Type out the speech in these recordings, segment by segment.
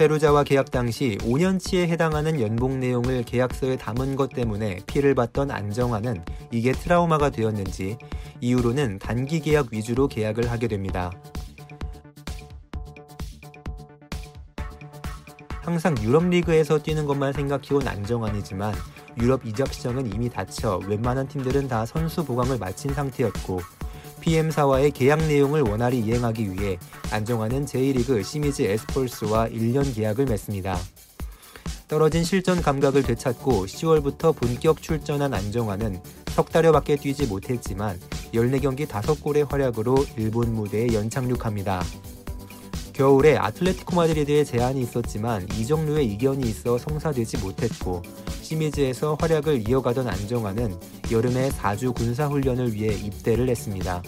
페루자와 계약 당시 5년치에 해당하는 연봉 내용을 계약서에 담은 것 때문에 피를 봤던 안정환은 이게 트라우마가 되었는지 이후로는 단기 계약 위주로 계약을 하게 됩니다. 항상 유럽 리그에서 뛰는 것만 생각해온 안정환이지만 유럽 이적 시장은 이미 닫혀 웬만한 팀들은 다 선수 보강을 마친 상태였고 PM사와의 계약 내용을 원활히 이행하기 위해 안정환은 제1리그 시미즈 에스폴스와 1년 계약을 맺습니다. 떨어진 실전 감각을 되찾고 10월부터 본격 출전한 안정환은 석 달여밖에 뛰지 못했지만 14경기 5골의 활약으로 일본 무대에 연착륙합니다. 겨울에 아틀레티코 마드리드에 제한이 있었지만 이정류의 이견이 있어 성사되지 못했고 시미즈에서 활약을 이어가던 안정환은 여름에 4주 군사훈련을 위해 입대를 했습니다.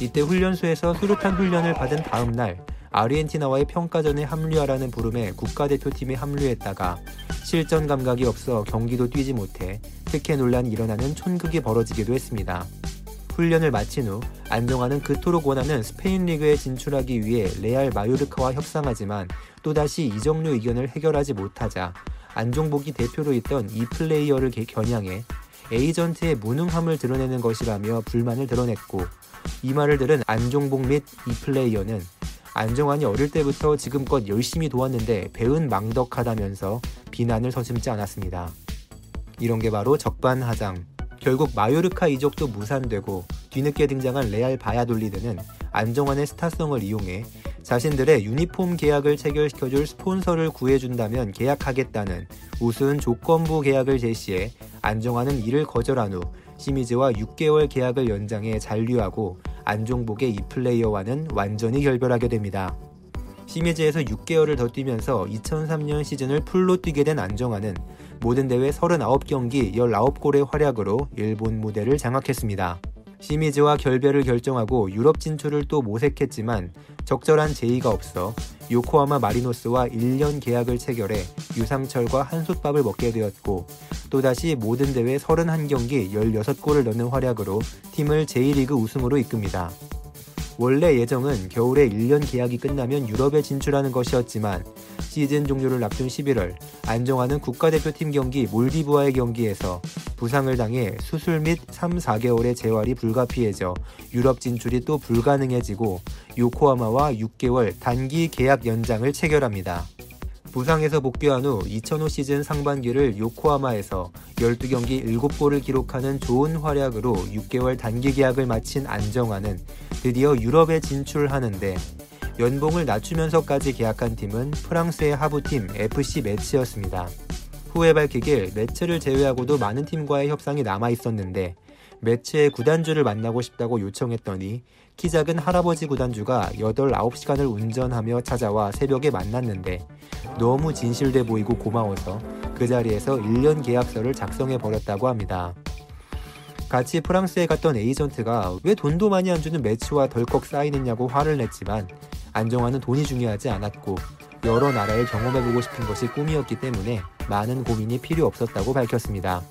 이때 훈련소에서 수류탄 훈련을 받은 다음 날 아르헨티나와의 평가전에 합류하라는 부름에 국가대표팀에 합류했다가 실전 감각이 없어 경기도 뛰지 못해 특혜 논란이 일어나는 촌극이 벌어지기도 했습니다. 훈련을 마친 후 안정환은 그토록 원하는 스페인 리그에 진출하기 위해 레알 마요르카와 협상하지만 또다시 이정료 의견을 해결하지 못하자 안종복이 대표로 있던 이 플레이어를 겨냥해 에이전트의 무능함을 드러내는 것이라며 불만을 드러냈고 이 말을 들은 안종복 및 이 플레이어는 안정환이 어릴 때부터 지금껏 열심히 도왔는데 배은 망덕하다면서 비난을 서슴지 않았습니다. 이런 게 바로 적반하장, 결국 마요르카 이적도 무산되고 뒤늦게 등장한 레알 바야돌리드는 안정환의 스타성을 이용해 자신들의 유니폼 계약을 체결시켜줄 스폰서를 구해준다면 계약하겠다는 우스운 조건부 계약을 제시해 안정환은 이를 거절한 후 시미즈와 6개월 계약을 연장해 잔류하고 안종복의 이 플레이어와는 완전히 결별하게 됩니다. 시미즈에서 6개월을 더 뛰면서 2003년 시즌을 풀로 뛰게 된 안정환은 모든 대회 39경기 19골의 활약으로 일본 무대를 장악했습니다. 시미즈와 결별을 결정하고 유럽 진출을 또 모색했지만 적절한 제의가 없어 요코하마 마리노스와 1년 계약을 체결해 유상철과 한솥밥을 먹게 되었고 또다시 모든 대회 31경기 16골을 넣는 활약으로 팀을 제1리그 우승으로 이끕니다. 원래 예정은 겨울에 1년 계약이 끝나면 유럽에 진출하는 것이었지만 시즌 종료를 앞둔 11월 안정환은 국가대표팀 경기 몰디브와의 경기에서 부상을 당해 수술 및 3, 4개월의 재활이 불가피해져 유럽 진출이 또 불가능해지고 요코하마와 6개월 단기 계약 연장을 체결합니다. 부상에서 복귀한 후 2005 시즌 상반기를 요코하마에서 12경기 7골을 기록하는 좋은 활약으로 6개월 단기 계약을 마친 안정환은 드디어 유럽에 진출하는데 연봉을 낮추면서까지 계약한 팀은 프랑스의 하부팀 FC 매치였습니다. 후에 밝히길 매치를 제외하고도 많은 팀과의 협상이 남아 있었는데 매치의 구단주를 만나고 싶다고 요청했더니 키 작은 할아버지 구단주가 8, 9시간을 운전하며 찾아와 새벽에 만났는데 너무 진실돼 보이고 고마워서 그 자리에서 1년 계약서를 작성해 버렸다고 합니다. 같이 프랑스에 갔던 에이전트가 왜 돈도 많이 안 주는 매치와 덜컥 사인했냐고 화를 냈지만 안정환은 돈이 중요하지 않았고 여러 나라를 경험해보고 싶은 것이 꿈이었기 때문에 많은 고민이 필요 없었다고 밝혔습니다.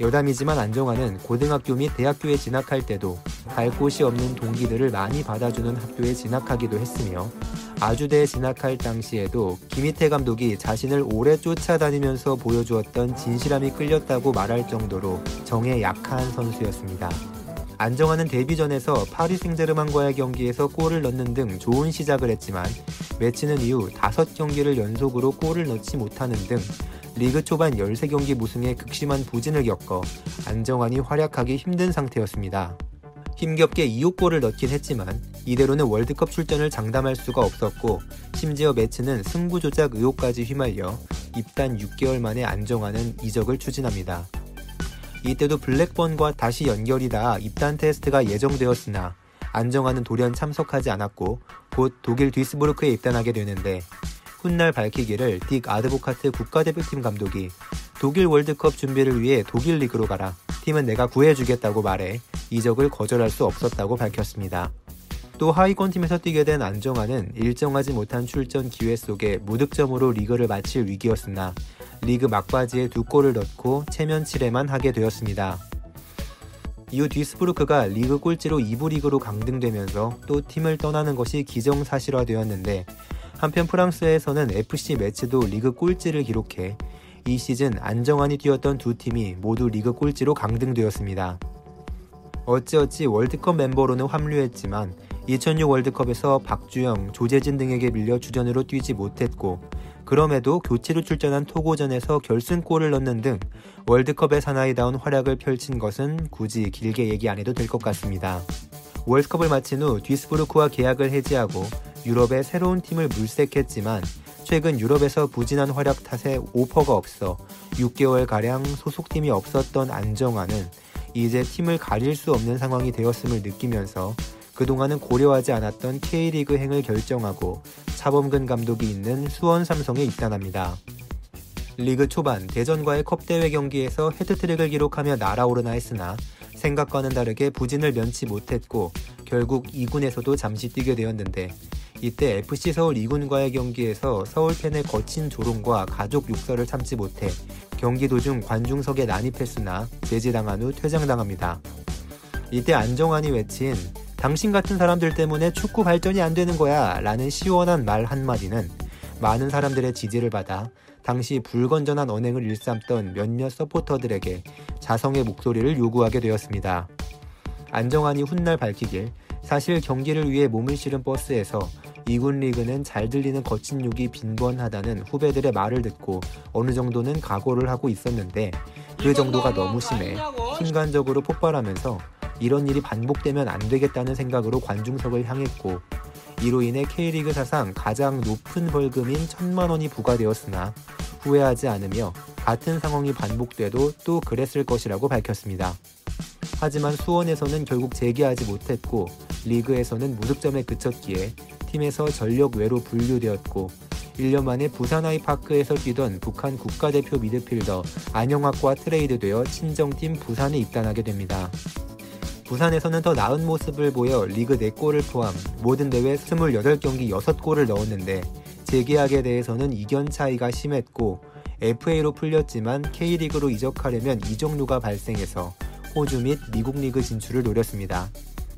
여담이지만 안정환은 고등학교 및 대학교에 진학할 때도 갈 곳이 없는 동기들을 많이 받아주는 학교에 진학하기도 했으며 아주대에 진학할 당시에도 김희태 감독이 자신을 오래 쫓아다니면서 보여주었던 진실함이 끌렸다고 말할 정도로 정에 약한 선수였습니다. 안정환은 데뷔전에서 파리 생제르맹과의 경기에서 골을 넣는 등 좋은 시작을 했지만 매치는 이후 5경기를 연속으로 골을 넣지 못하는 등 리그 초반 13경기 무승에 극심한 부진을 겪어 안정환이 활약하기 힘든 상태였습니다. 힘겹게 2호 골을 넣긴 했지만 이대로는 월드컵 출전을 장담할 수가 없었고 심지어 매치는 승부 조작 의혹까지 휘말려 입단 6개월 만에 안정환은 이적을 추진합니다. 이때도 블랙번과 다시 연결이 다 입단 테스트가 예정되었으나 안정환은 돌연 참석하지 않았고 곧 독일 뒤스부르크에 입단하게 되는데 훗날 밝히기를 딕 아드보카트 국가대표팀 감독이 독일 월드컵 준비를 위해 독일 리그로 가라. 팀은 내가 구해주겠다고 말해 이적을 거절할 수 없었다고 밝혔습니다. 또 하위권 팀에서 뛰게 된 안정환은 일정하지 못한 출전 기회 속에 무득점으로 리그를 마칠 위기였으나 리그 막바지에 두 골을 넣고 체면 칠해만 하게 되었습니다. 이후 뒤스부르크가 리그 꼴찌로 2부 리그로 강등되면서 또 팀을 떠나는 것이 기정사실화되었는데 한편 프랑스에서는 FC 매치도 리그 꼴찌를 기록해 이 시즌 안정환이 뛰었던 두 팀이 모두 리그 꼴찌로 강등되었습니다. 어찌어찌 월드컵 멤버로는 합류했지만 2006 월드컵에서 박주영, 조재진 등에게 밀려 주전으로 뛰지 못했고 그럼에도 교체로 출전한 토고전에서 결승골을 넣는 등 월드컵의 사나이다운 활약을 펼친 것은 굳이 길게 얘기 안 해도 될 것 같습니다. 월드컵을 마친 후 뒤스부르크와 계약을 해지하고 유럽의 새로운 팀을 물색했지만 최근 유럽에서 부진한 활약 탓에 오퍼가 없어 6개월가량 소속팀이 없었던 안정환은 이제 팀을 가릴 수 없는 상황이 되었음을 느끼면서 그동안은 고려하지 않았던 K리그 행을 결정하고 차범근 감독이 있는 수원 삼성에 입단합니다. 리그 초반 대전과의 컵대회 경기에서 헤드트릭을 기록하며 날아오르나 했으나 생각과는 다르게 부진을 면치 못했고 결국 2군에서도 잠시 뛰게 되었는데 이때 FC 서울 2군과의 경기에서 서울 팬의 거친 조롱과 가족 욕설을 참지 못해 경기 도중 관중석에 난입했으나 제지당한 후 퇴장당합니다. 이때 안정환이 외친 당신 같은 사람들 때문에 축구 발전이 안 되는 거야 라는 시원한 말 한마디는 많은 사람들의 지지를 받아 당시 불건전한 언행을 일삼던 몇몇 서포터들에게 자성의 목소리를 요구하게 되었습니다. 안정환이 훗날 밝히길 사실 경기를 위해 몸을 실은 버스에서 2군 리그는 잘 들리는 거친 욕이 빈번하다는 후배들의 말을 듣고 어느 정도는 각오를 하고 있었는데 그 정도가 너무 심해 순간적으로 폭발하면서 이런 일이 반복되면 안 되겠다는 생각으로 관중석을 향했고 이로 인해 K리그 사상 가장 높은 벌금인 천만 원이 부과되었으나 후회하지 않으며 같은 상황이 반복돼도 또 그랬을 것이라고 밝혔습니다. 하지만 수원에서는 결국 재개하지 못했고 리그에서는 무득점에 그쳤기에 팀에서 전력 외로 분류되었고 1년 만에 부산 아이파크에서 뛰던 북한 국가대표 미드필더 안영학과 트레이드되어 친정팀 부산에 입단하게 됩니다. 부산에서는 더 나은 모습을 보여 리그 4골을 포함 모든 대회 28경기 6골을 넣었는데 재계약에 대해서는 이견 차이가 심했고 FA로 풀렸지만 K리그로 이적하려면 이적료가 발생해서 호주 및 미국 리그 진출을 노렸습니다.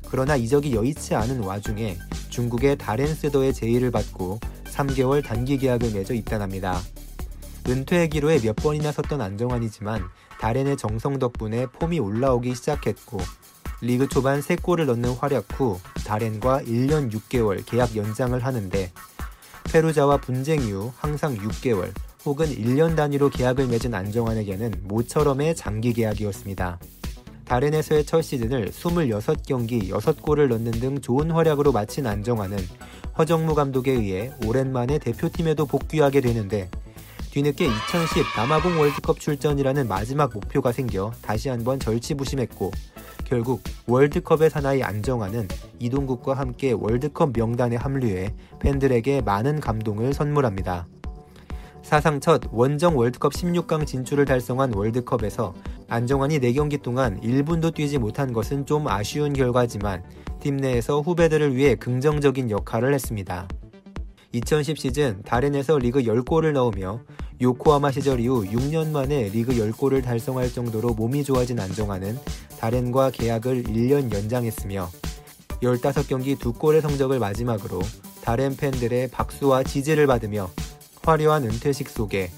그러나 이적이 여의치 않은 와중에 중국의 다렌스더의 제의를 받고 3개월 단기 계약을 맺어 입단합니다. 은퇴의 기로에 몇 번이나 섰던 안정환이지만 다렌의 정성 덕분에 폼이 올라오기 시작했고 리그 초반 3골을 넣는 활약 후 다렌과 1년 6개월 계약 연장을 하는데 페루자와 분쟁 이후 항상 6개월 혹은 1년 단위로 계약을 맺은 안정환에게는 모처럼의 장기 계약이었습니다. 다렌에서의 첫 시즌을 26경기 6골을 넣는 등 좋은 활약으로 마친 안정환은 허정무 감독에 의해 오랜만에 대표팀에도 복귀하게 되는데 뒤늦게 2010 남아공 월드컵 출전이라는 마지막 목표가 생겨 다시 한번 절치부심했고 결국 월드컵의 사나이 안정환은 이동국과 함께 월드컵 명단에 합류해 팬들에게 많은 감동을 선물합니다. 사상 첫 원정 월드컵 16강 진출을 달성한 월드컵에서 안정환이 4경기 동안 1분도 뛰지 못한 것은 좀 아쉬운 결과지만 팀 내에서 후배들을 위해 긍정적인 역할을 했습니다. 2010 시즌 다렌에서 리그 10골을 넣으며 요코하마 시절 이후 6년 만에 리그 10골을 달성할 정도로 몸이 좋아진 안정환은 다렌과 계약을 1년 연장했으며 15경기 2골의 성적을 마지막으로 다렌 팬들의 박수와 지지를 받으며 화려한 은퇴식 속에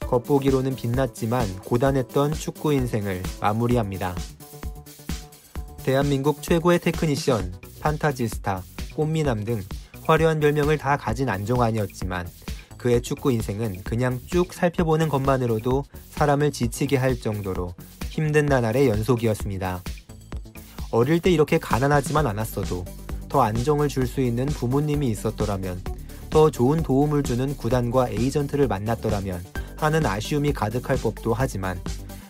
겉보기로는 빛났지만 고단했던 축구 인생을 마무리합니다. 대한민국 최고의 테크니션, 판타지스타, 꽃미남 등 화려한 별명을 다 가진 안정환이었지만 그의 축구 인생은 그냥 쭉 살펴보는 것만으로도 사람을 지치게 할 정도로 힘든 나날의 연속이었습니다. 어릴 때 이렇게 가난하지만 않았어도 더 안정을 줄 수 있는 부모님이 있었더라면 더 좋은 도움을 주는 구단과 에이전트를 만났더라면 하는 아쉬움이 가득할 법도 하지만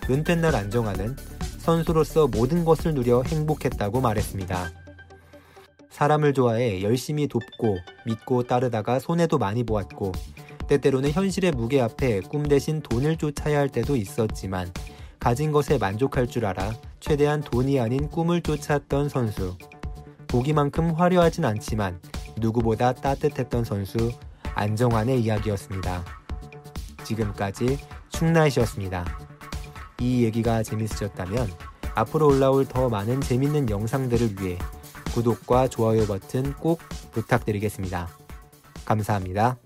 은퇴날 안정환은 선수로서 모든 것을 누려 행복했다고 말했습니다. 사람을 좋아해 열심히 돕고 믿고 따르다가 손해도 많이 보았고 때때로는 현실의 무게 앞에 꿈 대신 돈을 쫓아야 할 때도 있었지만 가진 것에 만족할 줄 알아 최대한 돈이 아닌 꿈을 쫓았던 선수. 보기만큼 화려하진 않지만 누구보다 따뜻했던 선수 안정환의 이야기였습니다. 지금까지 충날이었습니다. 이 얘기가 재밌으셨다면 앞으로 올라올 더 많은 재밌는 영상들을 위해 구독과 좋아요 버튼 꼭 부탁드리겠습니다. 감사합니다.